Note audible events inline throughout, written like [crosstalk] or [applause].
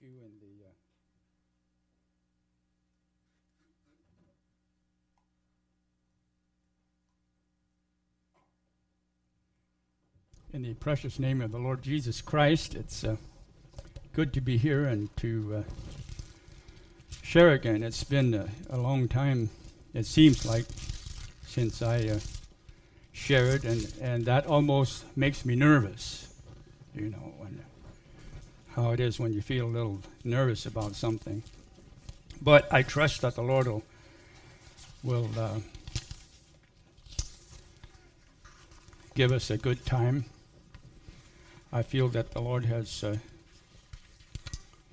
you in the uh, in the precious name of the Lord Jesus Christ. It's uh, good to be here and to uh, share again. It's been a, a, long time, it seems like, since I uh, shared, and, and that almost makes me nervous, you know, how it is when you feel a little nervous about something. But I trust that the Lord will, will uh, give us a good time. I feel that the Lord has uh,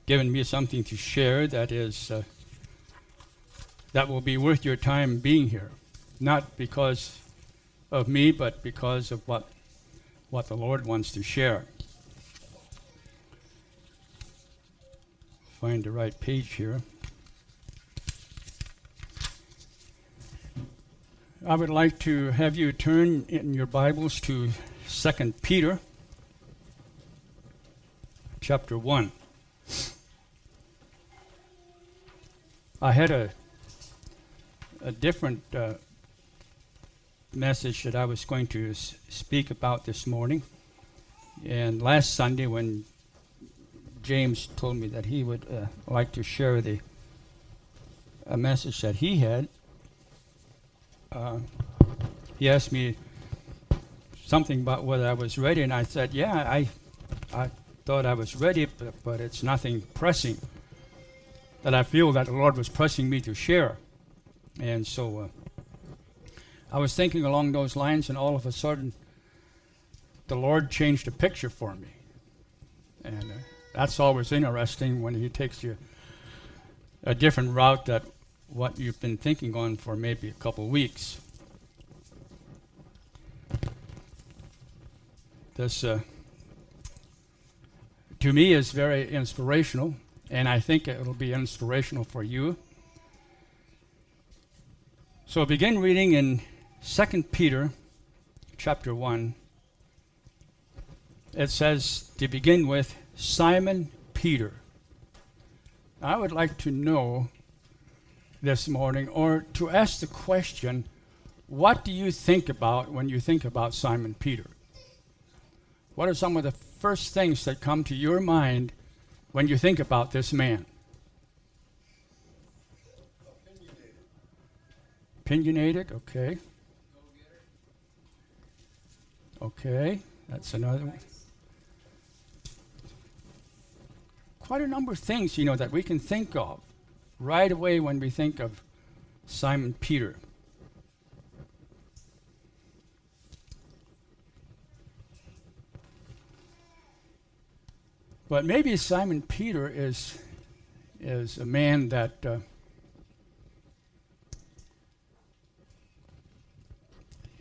given me something to share that is uh, that will be worth your time being here, not because of me, but because of what what the Lord wants to share. Find the right page here. I would like to have you turn in your Bibles to Second Peter chapter 1. I had a, a different uh, message that I was going to speak about this morning. And last Sunday, when James told me that he would uh, like to share the a message that he had, uh, he asked me something about whether I was ready, and I said, "Yeah, I, I thought I was ready, but, but it's nothing pressing that I feel that the Lord was pressing me to share. And so uh, I was thinking along those lines, and all of a sudden, the Lord changed the picture for me. And uh, that's always interesting when He takes you a different route that what you've been thinking on for maybe a couple weeks. This uh, to me is very inspirational, and I think it will be inspirational for you. So begin reading in 2 Peter chapter 1. It says to begin with Simon Peter. I would like to know this morning, or to ask the question, what do you think about when you think about Simon Peter? What are some of the first things that come to your mind when you think about this man? Opinionated, okay. Okay, that's another one. Quite a number of things, you know, that we can think of right away when we think of Simon Peter. But maybe Simon Peter is, is a man that uh,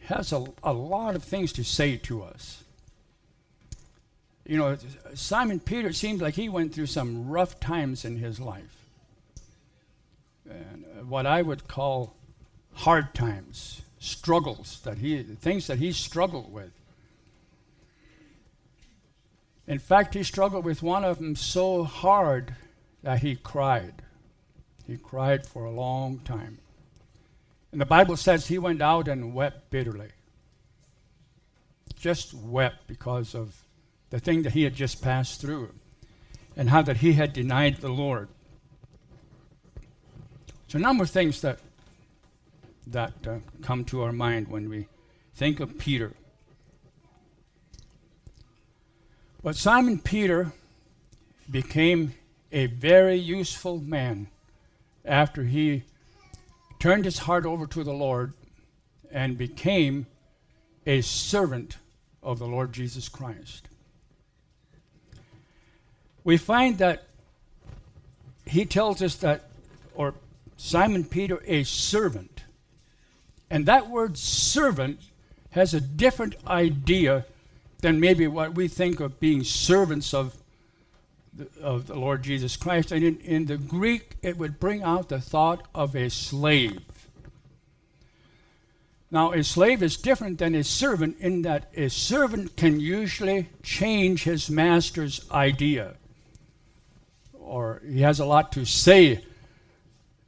has a, a lot of things to say to us. You know, Simon Peter seems like he went through some rough times in his life. And uh, what I would call hard times, struggles that he, things that he struggled with. In fact, he struggled with one of them so hard that he cried. He cried for a long time. And the Bible says he went out and wept bitterly. Just wept because of the thing that he had just passed through and how that he had denied the Lord. So a number of things that that uh, come to our mind when we think of Peter. But Simon Peter became a very useful man after he turned his heart over to the Lord and became a servant of the Lord Jesus Christ. We find that he tells us that, or Simon Peter, a servant. And that word servant has a different idea than maybe what we think of being servants of the, of the Lord Jesus Christ. And in, in the Greek, it would bring out the thought of a slave. Now, a slave is different than a servant in that a servant can usually change his master's idea or he has a lot to say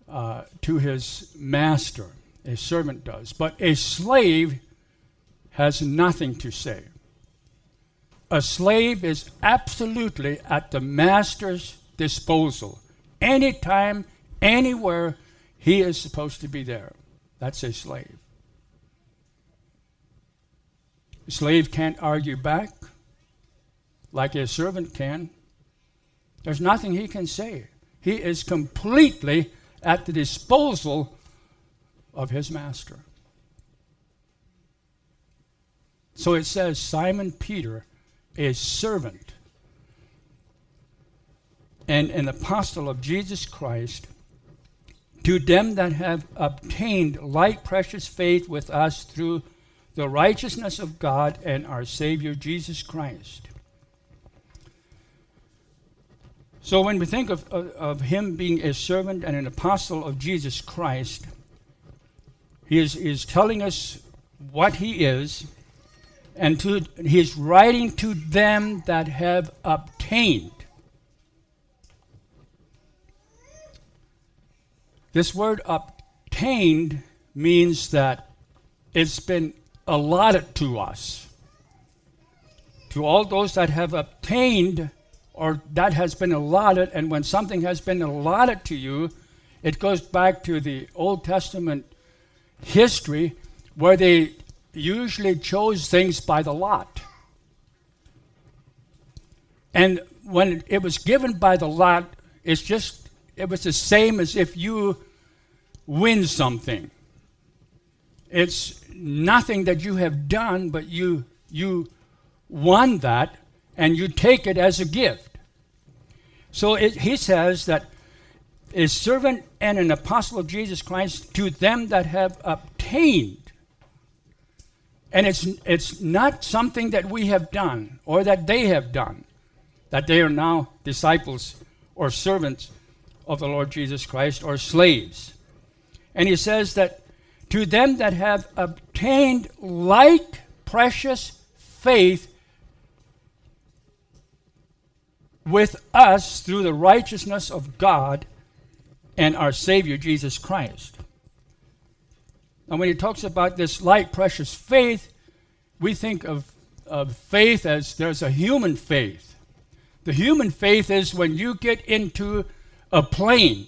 uh, to his master. A servant does. But a slave has nothing to say. A slave is absolutely at the master's disposal. Anytime, anywhere, he is supposed to be there. That's a slave. A slave can't argue back like a servant can. There's nothing he can say. He is completely at the disposal of his master. So it says Simon Peter, a servant and an apostle of Jesus Christ, to them that have obtained like precious faith with us through the righteousness of God and our Savior Jesus Christ. So when we think of, of, of, him being a servant and an apostle of Jesus Christ, he is, is telling us what he is, and to, writing to them that have obtained. This word obtained means that it's been allotted to us. To all those that have obtained or that has been allotted, and when something has been allotted to you, it goes back to the Old Testament history where they usually chose things by the lot. And when it was given by the lot, it's just, it was the same as if you win something. It's nothing that you have done, but you, you won that and you take it as a gift. So it, he says that a servant and an apostle of Jesus Christ to them that have obtained. And it's, it's not something that we have done or that they have done, that they are now disciples or servants of the Lord Jesus Christ or slaves. And he says that to them that have obtained like precious faith with us through the righteousness of God and our Savior Jesus Christ. Now, when he talks about this light, precious faith, we think of, of faith as there's a human faith. The human faith is when you get into a plane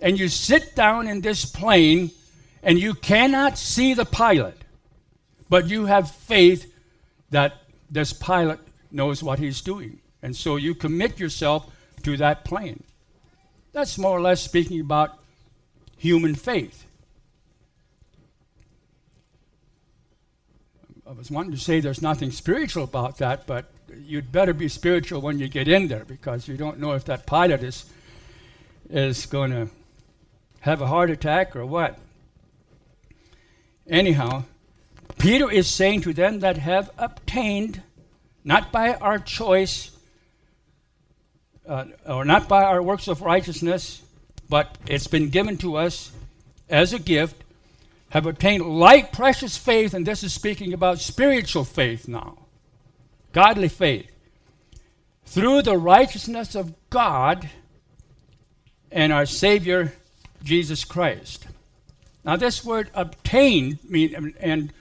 and you sit down in this plane and you cannot see the pilot, but you have faith that this pilot knows what he's doing. And so you commit yourself to that plane. That's more or less speaking about human faith. I was wanting to say there's nothing spiritual about that, but you'd better be spiritual when you get in there because you don't know if that pilot is, is going to have a heart attack or what. Anyhow, Peter is saying to them that have obtained, not by our choice, uh, or not by our works of righteousness, but it's been given to us as a gift, have obtained like precious faith, and this is speaking about spiritual faith now, godly faith, through the righteousness of God and our Savior Jesus Christ. Now, this word obtained, mean, and,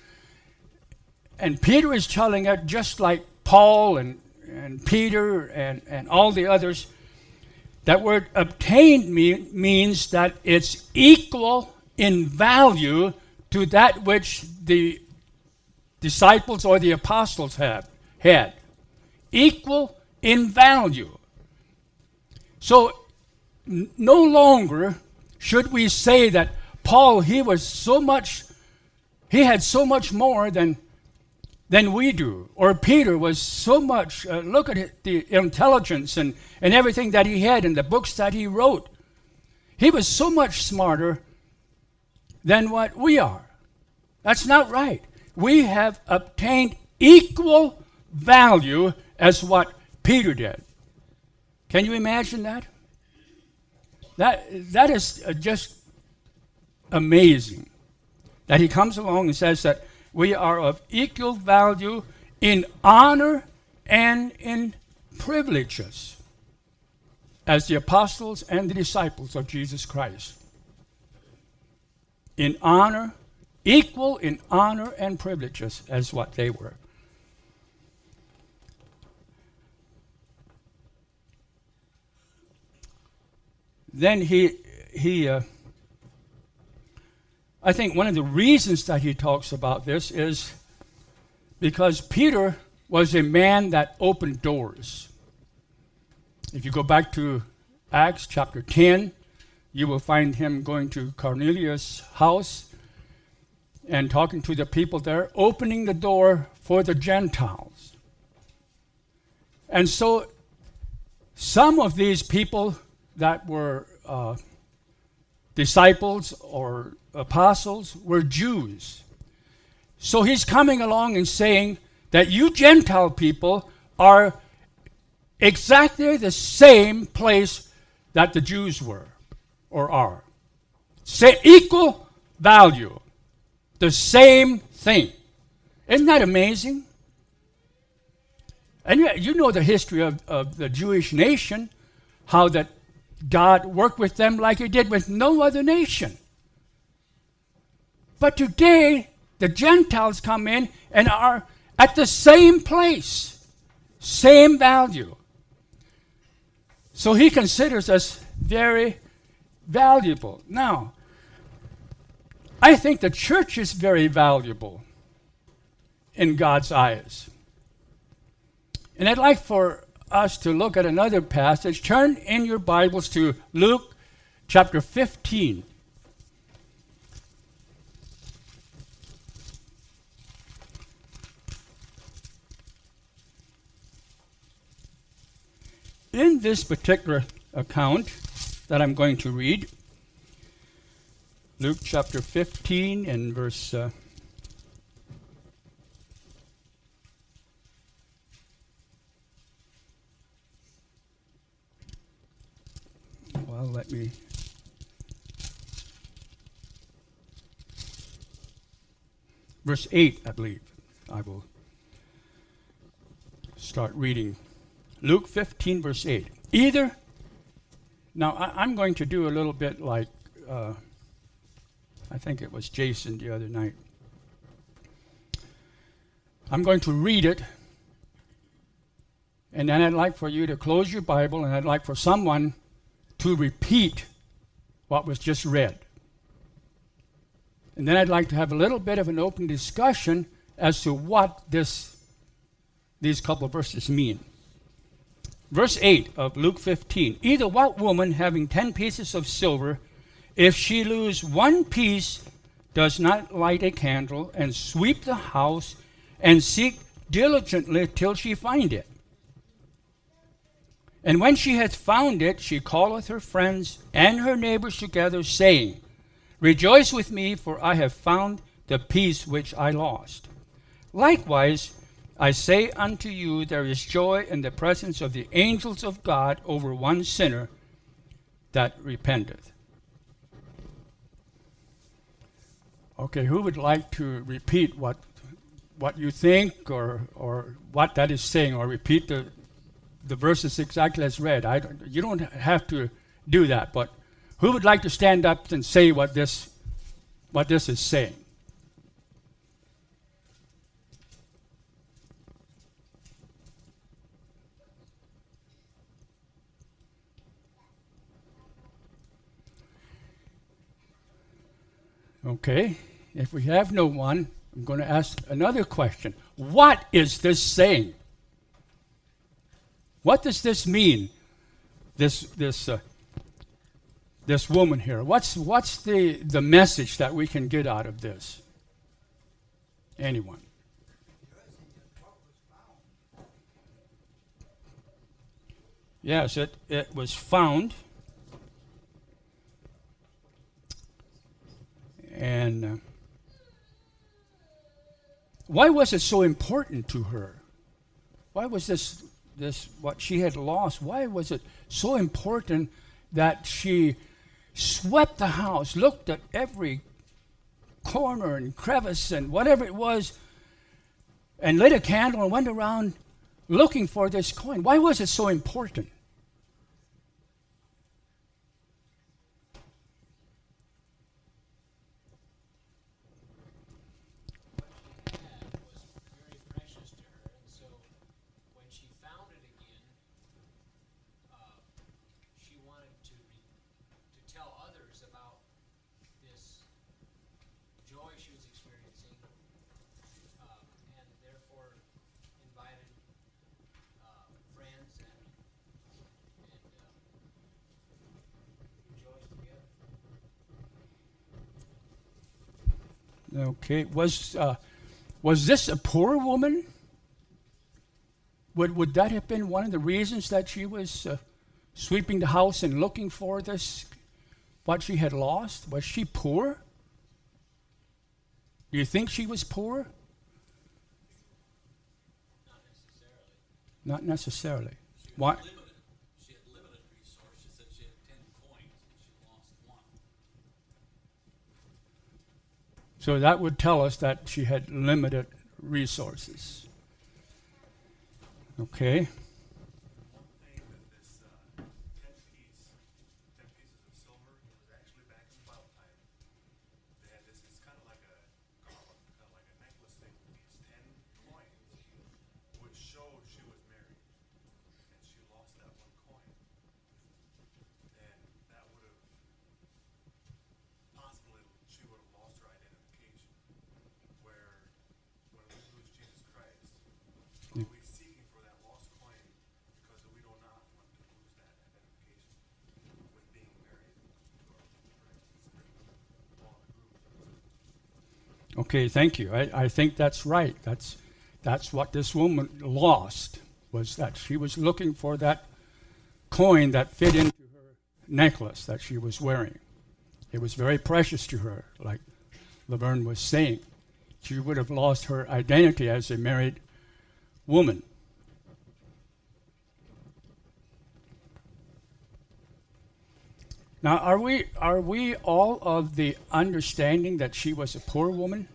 and Peter is telling it just like Paul and and Peter and, and all the others, that word obtained me, means that it's equal in value to that which the disciples or the apostles have had. Equal in value. So n- no longer should we say that Paul, he was so much, he had so much more than than we do. Or Peter was so much, uh, look at the intelligence and, and everything that he had and the books that he wrote. He was so much smarter than what we are. That's not right. We have obtained equal value as what Peter did. Can you imagine that? That, that is uh, just amazing. That he comes along and says that we are of equal value in honor and in privileges. as the apostles and the disciples of Jesus Christ. In honor, equal in honor and privileges as what they were. Then he, he uh, I think one of the reasons that he talks about this is because Peter was a man that opened doors. If you go back to Acts chapter 10, you will find him going to Cornelius' house and talking to the people there, opening the door for the Gentiles. And so, some of these people that were uh, disciples or apostles were Jews. So he's coming along and saying that you Gentile people are exactly the same place that the Jews were or are. Say equal value, the same thing. Isn't that amazing? And you, you know the history of, of the Jewish nation, how that God worked with them like he did with no other nation. But today, the Gentiles come in and are at the same place, same value. So he considers us very valuable. Now, I think the church is very valuable in God's eyes. And I'd like for us to look at another passage. Turn in your Bibles to Luke chapter 15. in this particular account that I'm going to read, Luke chapter 15 and verse. Uh, well, let me. Verse 8, I believe. I will start reading Luke 15, verse 8. Either, now I, am going to do a little bit like, uh, I think it was Jason the other night. I'm going to read it, and then I'd like for you to close your Bible, and I'd like for someone to repeat what was just read. And then I'd like to have a little bit of an open discussion as to what this, these couple of verses mean. Verse 8 of Luke 15 Either what woman having ten pieces of silver, if she lose one piece, does not light a candle and sweep the house and seek diligently till she find it? And when she hath found it, she calleth her friends and her neighbors together, saying, Rejoice with me, for I have found the piece which I lost. Likewise, I say unto you, there is joy in the presence of the angels of God over one sinner that repenteth. Okay, who would like to repeat what what you think or or what that is saying, or repeat the the verses exactly as read? I don't, you don't have to do that, but who would like to stand up and say what this what this is saying? Okay, if we have no one, I'm going to ask another question. What is this saying? What does this mean? This this uh, this woman here. What's what's the the message that we can get out of this? Anyone? Yes, it, it was found And uh, why was it so important to her? Why was this this what she had lost? Why was it so important that she swept the house, looked at every corner and crevice and whatever it was, and lit a candle and went around looking for this coin? Why was it so important? Okay. Was uh, was this a poor woman? Would would that have been one of the reasons that she was uh, sweeping the house and looking for this what she had lost? Was she poor? Do you think she was poor? Not necessarily. Not necessarily. Why? limited. She had limited resources. She said she had ten coins and she lost one. So that would tell us that she had limited resources. Okay. One thing that this uh, ten piece, ten pieces of silver, it was actually back in Bible time. They had this. It's kind of like a collar, kind of like a necklace thing. These ten coins, which showed she was married, and she lost that one coin. And that would have possibly she would have lost her identification. Where when we lose Jesus Christ, are we seeking for that lost coin because we do not want to lose that identification with being married or all the group? Okay, thank you. I, I think that's right. That's that's what this woman lost was that she was looking for that coin that fit into her necklace that she was wearing. It was very precious to her, like Laverne was saying. She would have lost her identity as a married woman. Now, are we are we all of the understanding that she was a poor woman?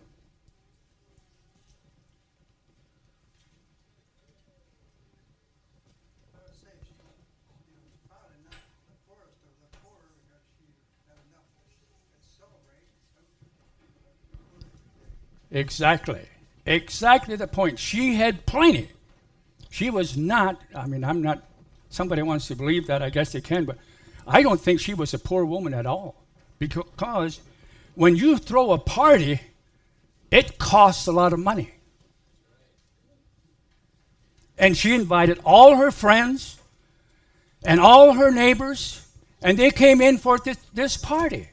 I would say she, she was probably not the poorest of the poor because she had enough to celebrate. Exactly. Exactly the point. She had plenty. She was not, I mean, I'm not, somebody wants to believe that, I guess they can, but I don't think she was a poor woman at all. Because when you throw a party, it costs a lot of money. And she invited all her friends and all her neighbors, and they came in for this, this party.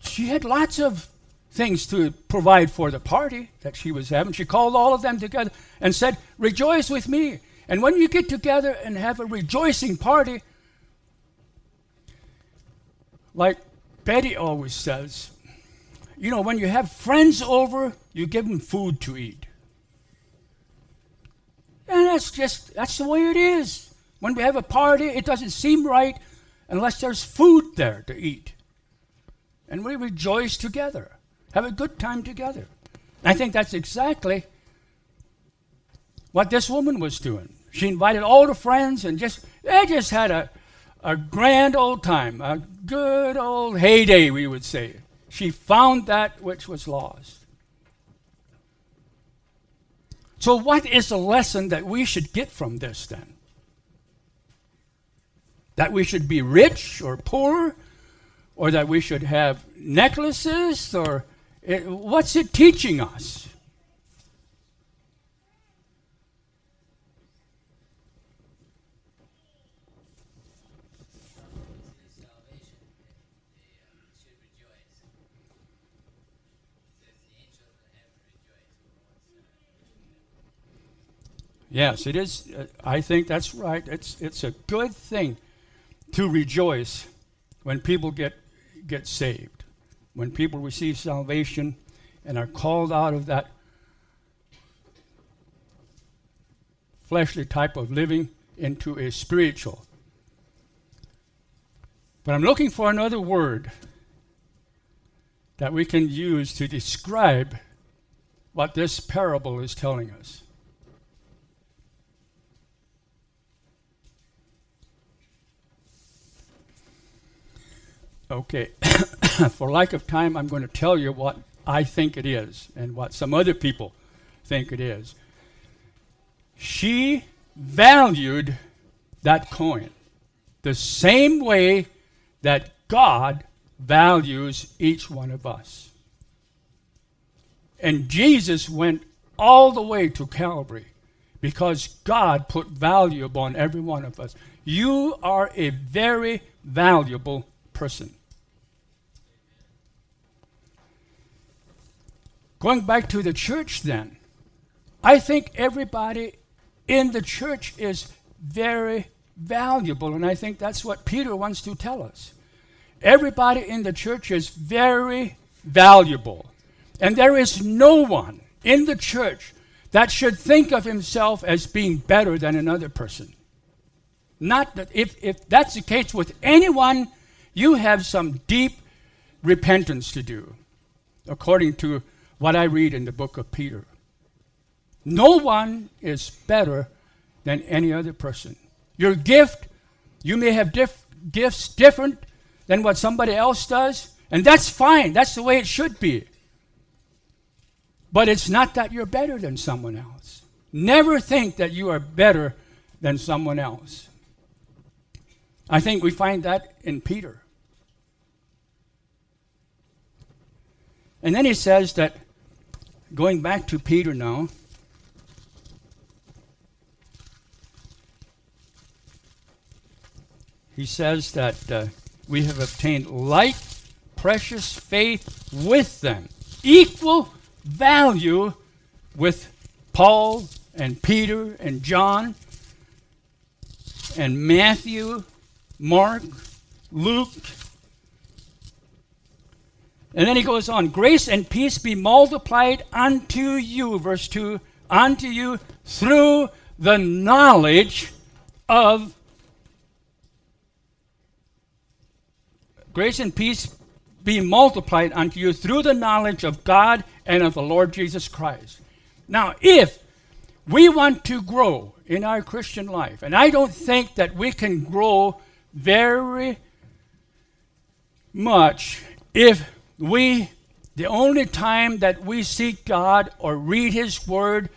She had lots of things to provide for the party that she was having. She called all of them together and said, Rejoice with me. And when you get together and have a rejoicing party, like Betty always says, you know, when you have friends over, you give them food to eat. And that's just, that's the way it is. When we have a party, it doesn't seem right unless there's food there to eat. And we rejoice together, have a good time together. I think that's exactly what this woman was doing. She invited all the friends and just, they just had a, a grand old time, a good old heyday, we would say. She found that which was lost. So, what is the lesson that we should get from this then? That we should be rich or poor, or that we should have necklaces, or it, what's it teaching us? Yes, it is. Uh, I think that's right. It's it's a good thing to rejoice when people get get saved, when people receive salvation and are called out of that fleshly type of living into a spiritual. But I'm looking for another word that we can use to describe what this parable is telling us. Okay, [coughs] [coughs] for lack of time, I'm going to tell you what I think it is and what some other people think it is. She valued that coin the same way that God values each one of us. And Jesus went all the way to Calvary because God put value upon every one of us. You are a very valuable person. Going back to the church then, I think everybody in the church is very valuable, and I think that's what Peter wants to tell us. Everybody in the church is very valuable, and there is no one in the church that should think of himself as being better than another person. Not that if, if that's the case with anyone, you have some deep repentance to do, according to what I read in the book of Peter. No one is better than any other person. Your gift, you may have diff- gifts different than what somebody else does, and that's fine. That's the way it should be. But it's not that you're better than someone else. Never think that you are better than someone else. I think we find that in Peter. And then he says that, going back to Peter now, he says that uh, we have obtained like precious faith with them, equal value with Paul and Peter and John and Matthew, Mark, Luke. And then he goes on grace and peace be multiplied unto you, verse 2, unto you through the knowledge of grace and peace be multiplied unto you through the knowledge of God and of the Lord Jesus Christ. Now, if we want to grow in our Christian life, and I don't think that we can grow very much if we, the only time that we seek God or read His Word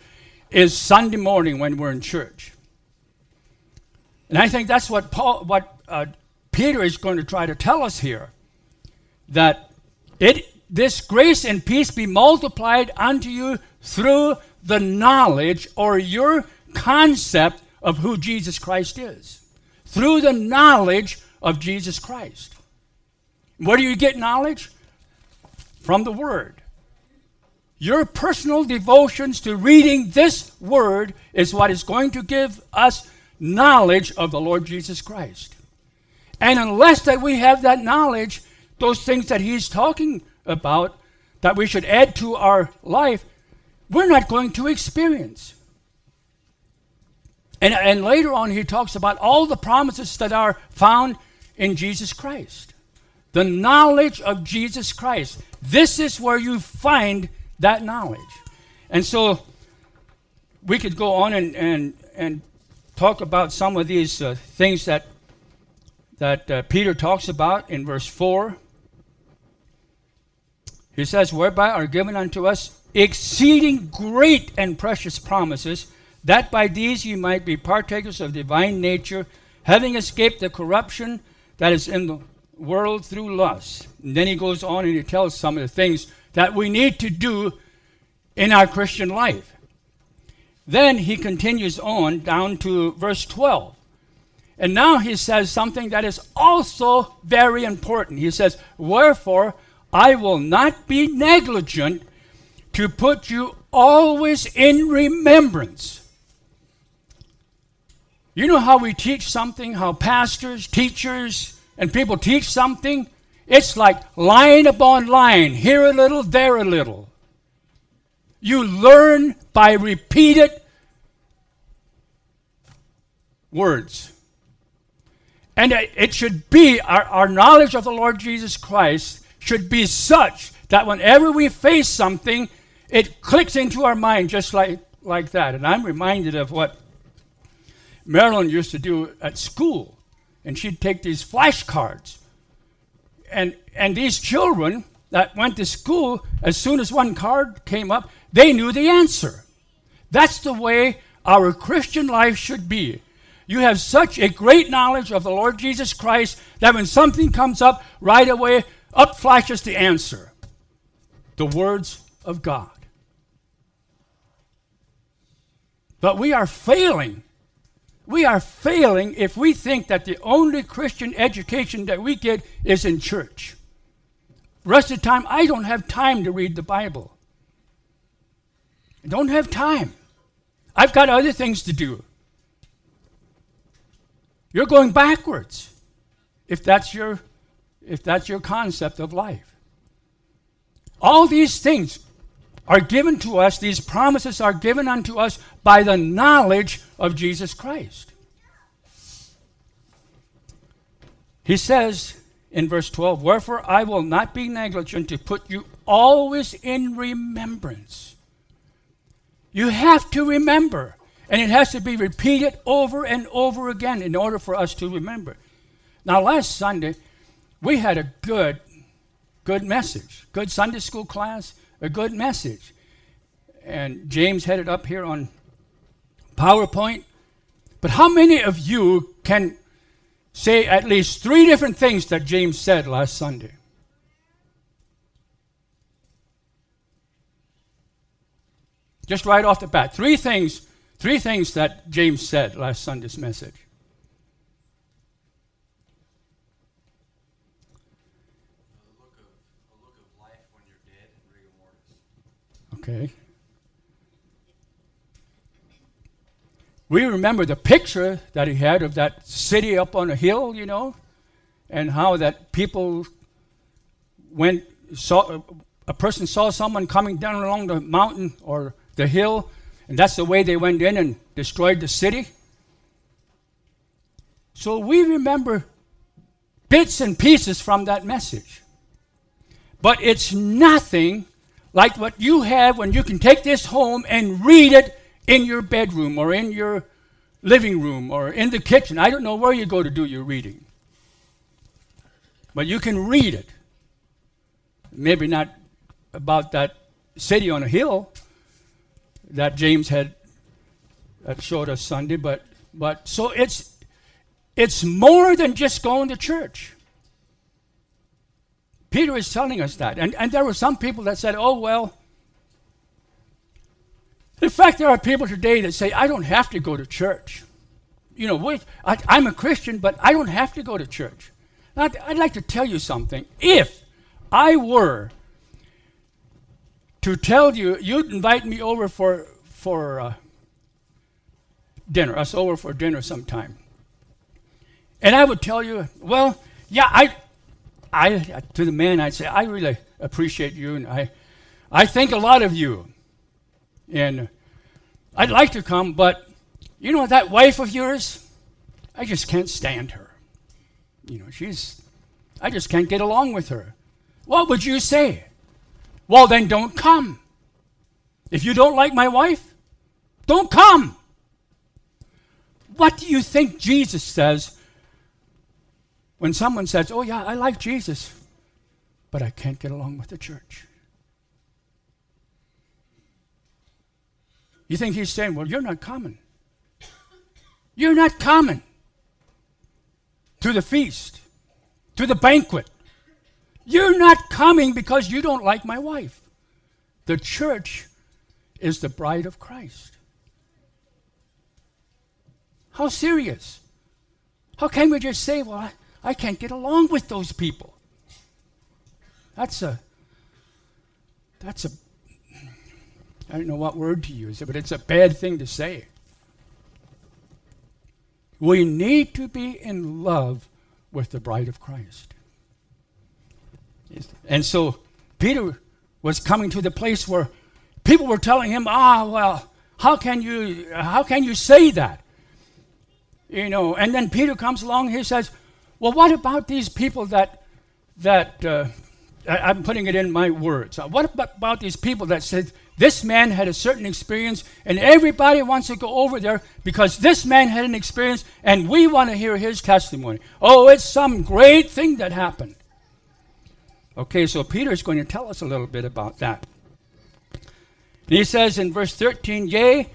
is Sunday morning when we're in church. And I think that's what Paul, what uh, Peter is going to try to tell us here, that it this grace and peace be multiplied unto you through the knowledge or your concept of who Jesus Christ is. Through the knowledge of Jesus Christ. Where do you get knowledge? From the Word. Your personal devotions to reading this Word is what is going to give us knowledge of the Lord Jesus Christ. And unless that we have that knowledge, those things that he's talking about that we should add to our life, we're not going to experience. And, and later on, he talks about all the promises that are found in Jesus Christ. The knowledge of Jesus Christ. This is where you find that knowledge. And so we could go on and, and, and talk about some of these uh, things that, that uh, Peter talks about in verse 4. He says, Whereby are given unto us exceeding great and precious promises that by these you might be partakers of divine nature, having escaped the corruption that is in the world through lust. And then he goes on and he tells some of the things that we need to do in our Christian life. Then he continues on down to verse 12. And now he says something that is also very important. He says, Wherefore I will not be negligent to put you always in remembrance you know how we teach something, how pastors, teachers, and people teach something? It's like line upon line, here a little, there a little. You learn by repeated words. And it should be, our, our knowledge of the Lord Jesus Christ should be such that whenever we face something, it clicks into our mind just like, like that. And I'm reminded of what Marilyn used to do at school. And she'd take these flashcards. And, and these children that went to school, as soon as one card came up, they knew the answer. That's the way our Christian life should be. You have such a great knowledge of the Lord Jesus Christ that when something comes up, right away, up flashes the answer the words of God. But we are failing we are failing if we think that the only Christian education that we get is in church. Rest of the time, I don't have time to read the Bible. I don't have time. I've got other things to do. You're going backwards if that's your if that's your concept of life. All these things are given to us, these promises are given unto us by the knowledge of Jesus Christ. He says in verse 12, Wherefore I will not be negligent to put you always in remembrance. You have to remember, and it has to be repeated over and over again in order for us to remember. Now, last Sunday, we had a good, good message, good Sunday school class, a good message. And James had it up here on PowerPoint. But how many of you can say at least three different things that James said last Sunday? Just right off the bat. Three things, three things that James said last Sunday's message. A look of, a look of life when you're dead and rigor mortis. Okay. We remember the picture that he had of that city up on a hill, you know, and how that people went saw a person saw someone coming down along the mountain or the hill, and that's the way they went in and destroyed the city. So we remember bits and pieces from that message. But it's nothing like what you have when you can take this home and read it in your bedroom or in your living room or in the kitchen. I don't know where you go to do your reading. But you can read it. Maybe not about that city on a hill that James had that showed us Sunday, but but so it's it's more than just going to church. Peter is telling us that. And, and there were some people that said, oh, well, in fact, there are people today that say, I don't have to go to church. You know, I, I'm a Christian, but I don't have to go to church. I'd, I'd like to tell you something. If I were to tell you, you'd invite me over for, for uh, dinner, us over for dinner sometime. And I would tell you, well, yeah, I, I, to the man, I'd say, I really appreciate you, and I, I think a lot of you. And I'd like to come, but you know that wife of yours? I just can't stand her. You know, she's, I just can't get along with her. What would you say? Well, then don't come. If you don't like my wife, don't come. What do you think Jesus says when someone says, Oh, yeah, I like Jesus, but I can't get along with the church? You think he's saying, Well, you're not coming. You're not coming to the feast, to the banquet. You're not coming because you don't like my wife. The church is the bride of Christ. How serious? How can we just say, well, I, I can't get along with those people? That's a, that's a, I don't know what word to use, but it's a bad thing to say. We need to be in love with the bride of Christ. And so Peter was coming to the place where people were telling him, "Ah, well, how can you how can you say that?" You know, and then Peter comes along he says, "Well, what about these people that that uh, I, am putting it in my words? Uh, what about, these people that said this man had a certain experience and everybody wants to go over there because this man had an experience and we want to hear his testimony? Oh, it's some great thing that happened." Okay, so Peter is going to tell us a little bit about that. And he says in verse 13, Yea,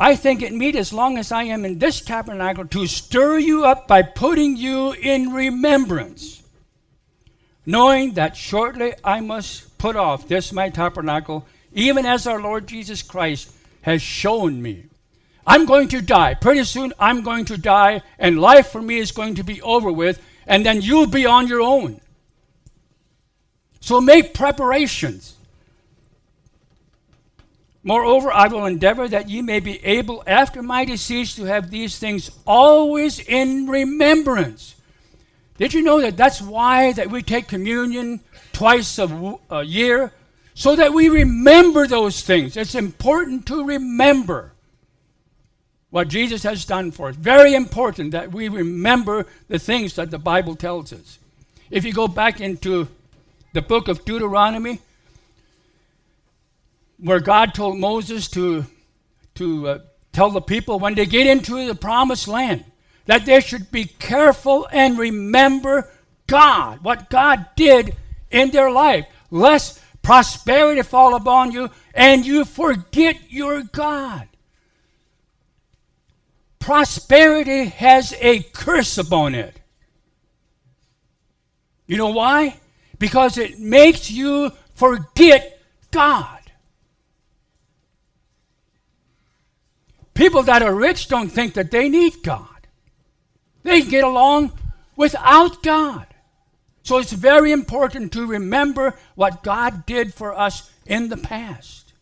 I think it meet as long as I am in this tabernacle to stir you up by putting you in remembrance, knowing that shortly I must put off this my tabernacle, even as our Lord Jesus Christ has shown me. I'm going to die. Pretty soon I'm going to die, and life for me is going to be over with, and then you'll be on your own. So make preparations. Moreover, I will endeavor that ye may be able after my decease to have these things always in remembrance. Did you know that that's why that we take communion twice a year? So that we remember those things. It's important to remember what Jesus has done for us. Very important that we remember the things that the Bible tells us. If you go back into the book of Deuteronomy, where God told Moses to, to uh, tell the people when they get into the promised land that they should be careful and remember God, what God did in their life, lest prosperity fall upon you and you forget your God. Prosperity has a curse upon it. You know why? Because it makes you forget God. People that are rich don't think that they need God. They get along without God. So it's very important to remember what God did for us in the past.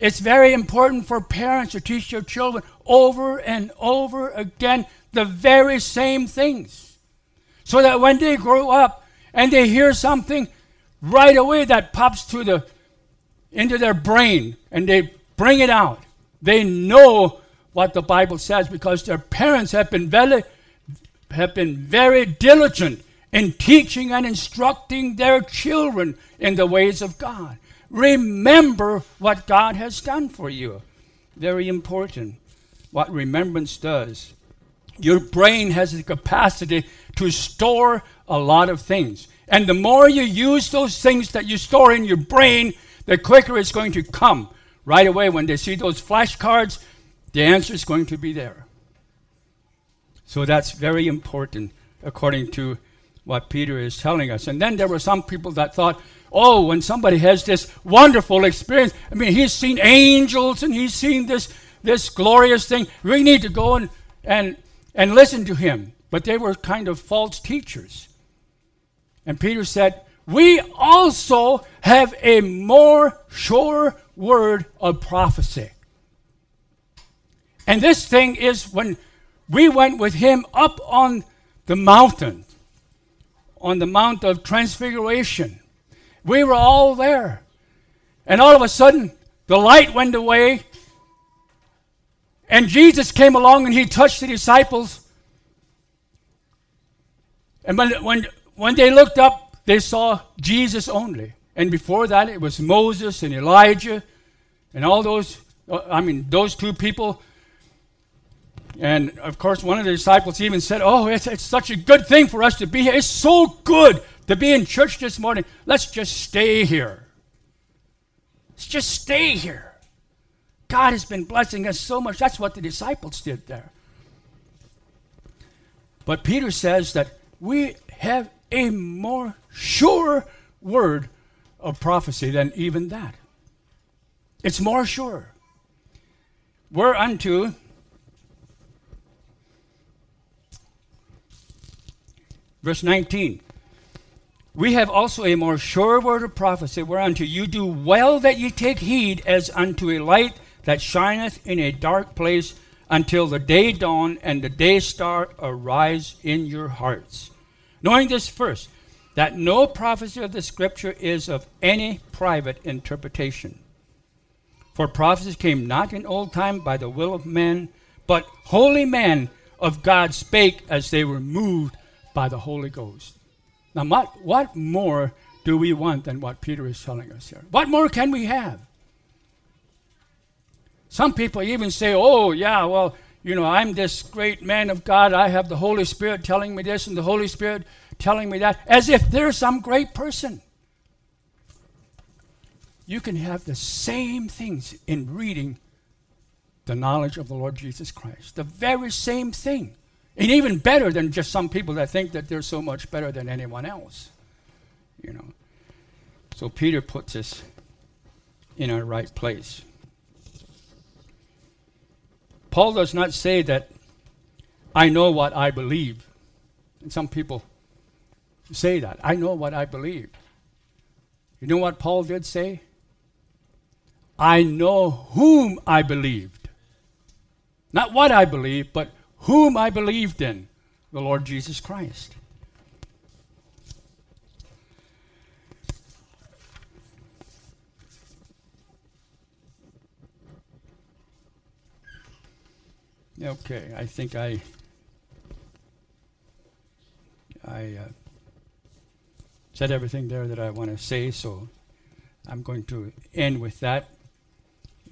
It's very important for parents to teach their children over and over again the very same things. So that when they grow up and they hear something right away that pops to the into their brain and they bring it out. They know what the Bible says because their parents have been very have been very diligent in teaching and instructing their children in the ways of God. Remember what God has done for you. Very important what remembrance does. Your brain has the capacity to store a lot of things. And the more you use those things that you store in your brain, the quicker it's going to come. Right away, when they see those flashcards, the answer is going to be there. So that's very important, according to what Peter is telling us. And then there were some people that thought, oh, when somebody has this wonderful experience, I mean, he's seen angels and he's seen this, this glorious thing. We need to go and, and, and listen to him. But they were kind of false teachers. And Peter said, We also have a more sure word of prophecy. And this thing is when we went with him up on the mountain, on the Mount of Transfiguration. We were all there. And all of a sudden, the light went away. And Jesus came along and he touched the disciples. And when, when, when they looked up, they saw Jesus only. And before that, it was Moses and Elijah and all those, uh, I mean, those two people. And of course, one of the disciples even said, Oh, it's, it's such a good thing for us to be here. It's so good to be in church this morning. Let's just stay here. Let's just stay here. God has been blessing us so much. That's what the disciples did there. But Peter says that we have a more sure word of prophecy than even that. It's more sure. Whereunto Verse 19. We have also a more sure word of prophecy, whereunto you do well that ye take heed as unto a light that shineth in a dark place until the day dawn and the day star arise in your hearts. Knowing this first, that no prophecy of the Scripture is of any private interpretation. For prophecies came not in old time by the will of men, but holy men of God spake as they were moved by the Holy Ghost. Now, what, what more do we want than what Peter is telling us here? What more can we have? Some people even say, oh, yeah, well, you know, I'm this great man of God. I have the Holy Spirit telling me this and the Holy Spirit telling me that, as if they're some great person. You can have the same things in reading the knowledge of the Lord Jesus Christ. The very same thing. And even better than just some people that think that they're so much better than anyone else. You know. So Peter puts us in our right place. Paul does not say that I know what I believe. And some people say that. I know what I believe. You know what Paul did say? I know whom I believed. Not what I believed, but whom I believed in the Lord Jesus Christ. Okay, I think I I uh, said everything there that I want to say, so I'm going to end with that.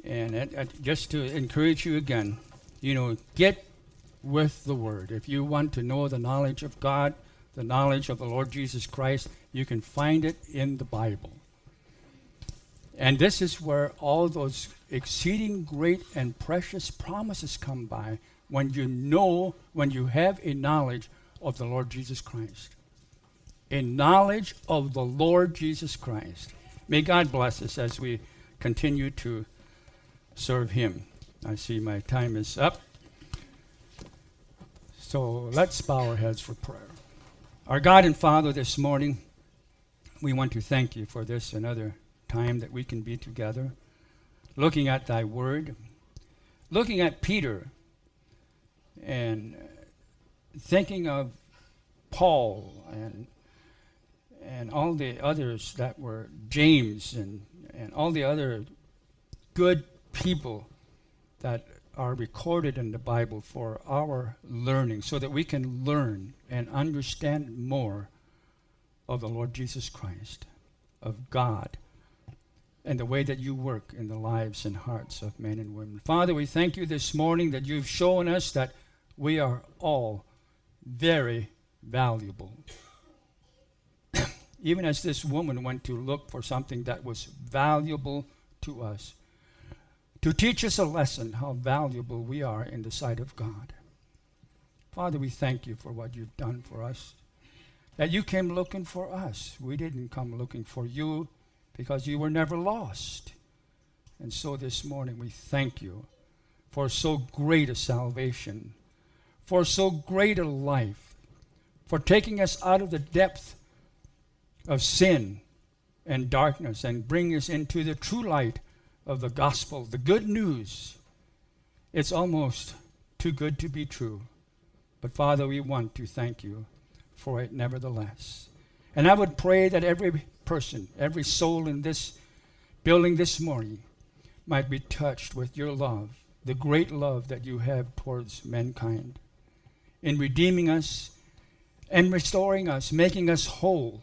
And it- uh, just to encourage you again, you know, get with the Word. If you want to know the knowledge of God, the knowledge of the Lord Jesus Christ, you can find it in the Bible. And this is where all those exceeding great and precious promises come by when you know, when you have a knowledge of the Lord Jesus Christ. A knowledge of the Lord Jesus Christ. May God bless us as we continue to serve Him. I see my time is up. So let's bow our heads for prayer. Our God and Father, this morning, we want to thank you for this another time that we can be together, looking at thy word, looking at Peter, and thinking of Paul and and all the others that were James and, and all the other good people that are recorded in the Bible for our learning so that we can learn and understand more of the Lord Jesus Christ, of God, and the way that you work in the lives and hearts of men and women. Father, we thank you this morning that you've shown us that we are all very valuable. Even as this woman went to look for something that was valuable to us, to teach us a lesson how valuable we are in the sight of God. Father, we thank you for what you've done for us. That you came looking for us. We didn't come looking for you because you were never lost. And so this morning we thank you for so great a salvation, for so great a life, for taking us out of the depth of sin and darkness and bring us into the true light of the gospel, the good news. It's almost too good to be true. But Father, we want to thank you for it nevertheless. And I would pray that every person, every soul in this building this morning might be touched with your love, the great love that you have towards mankind, in redeeming us and restoring us, making us whole.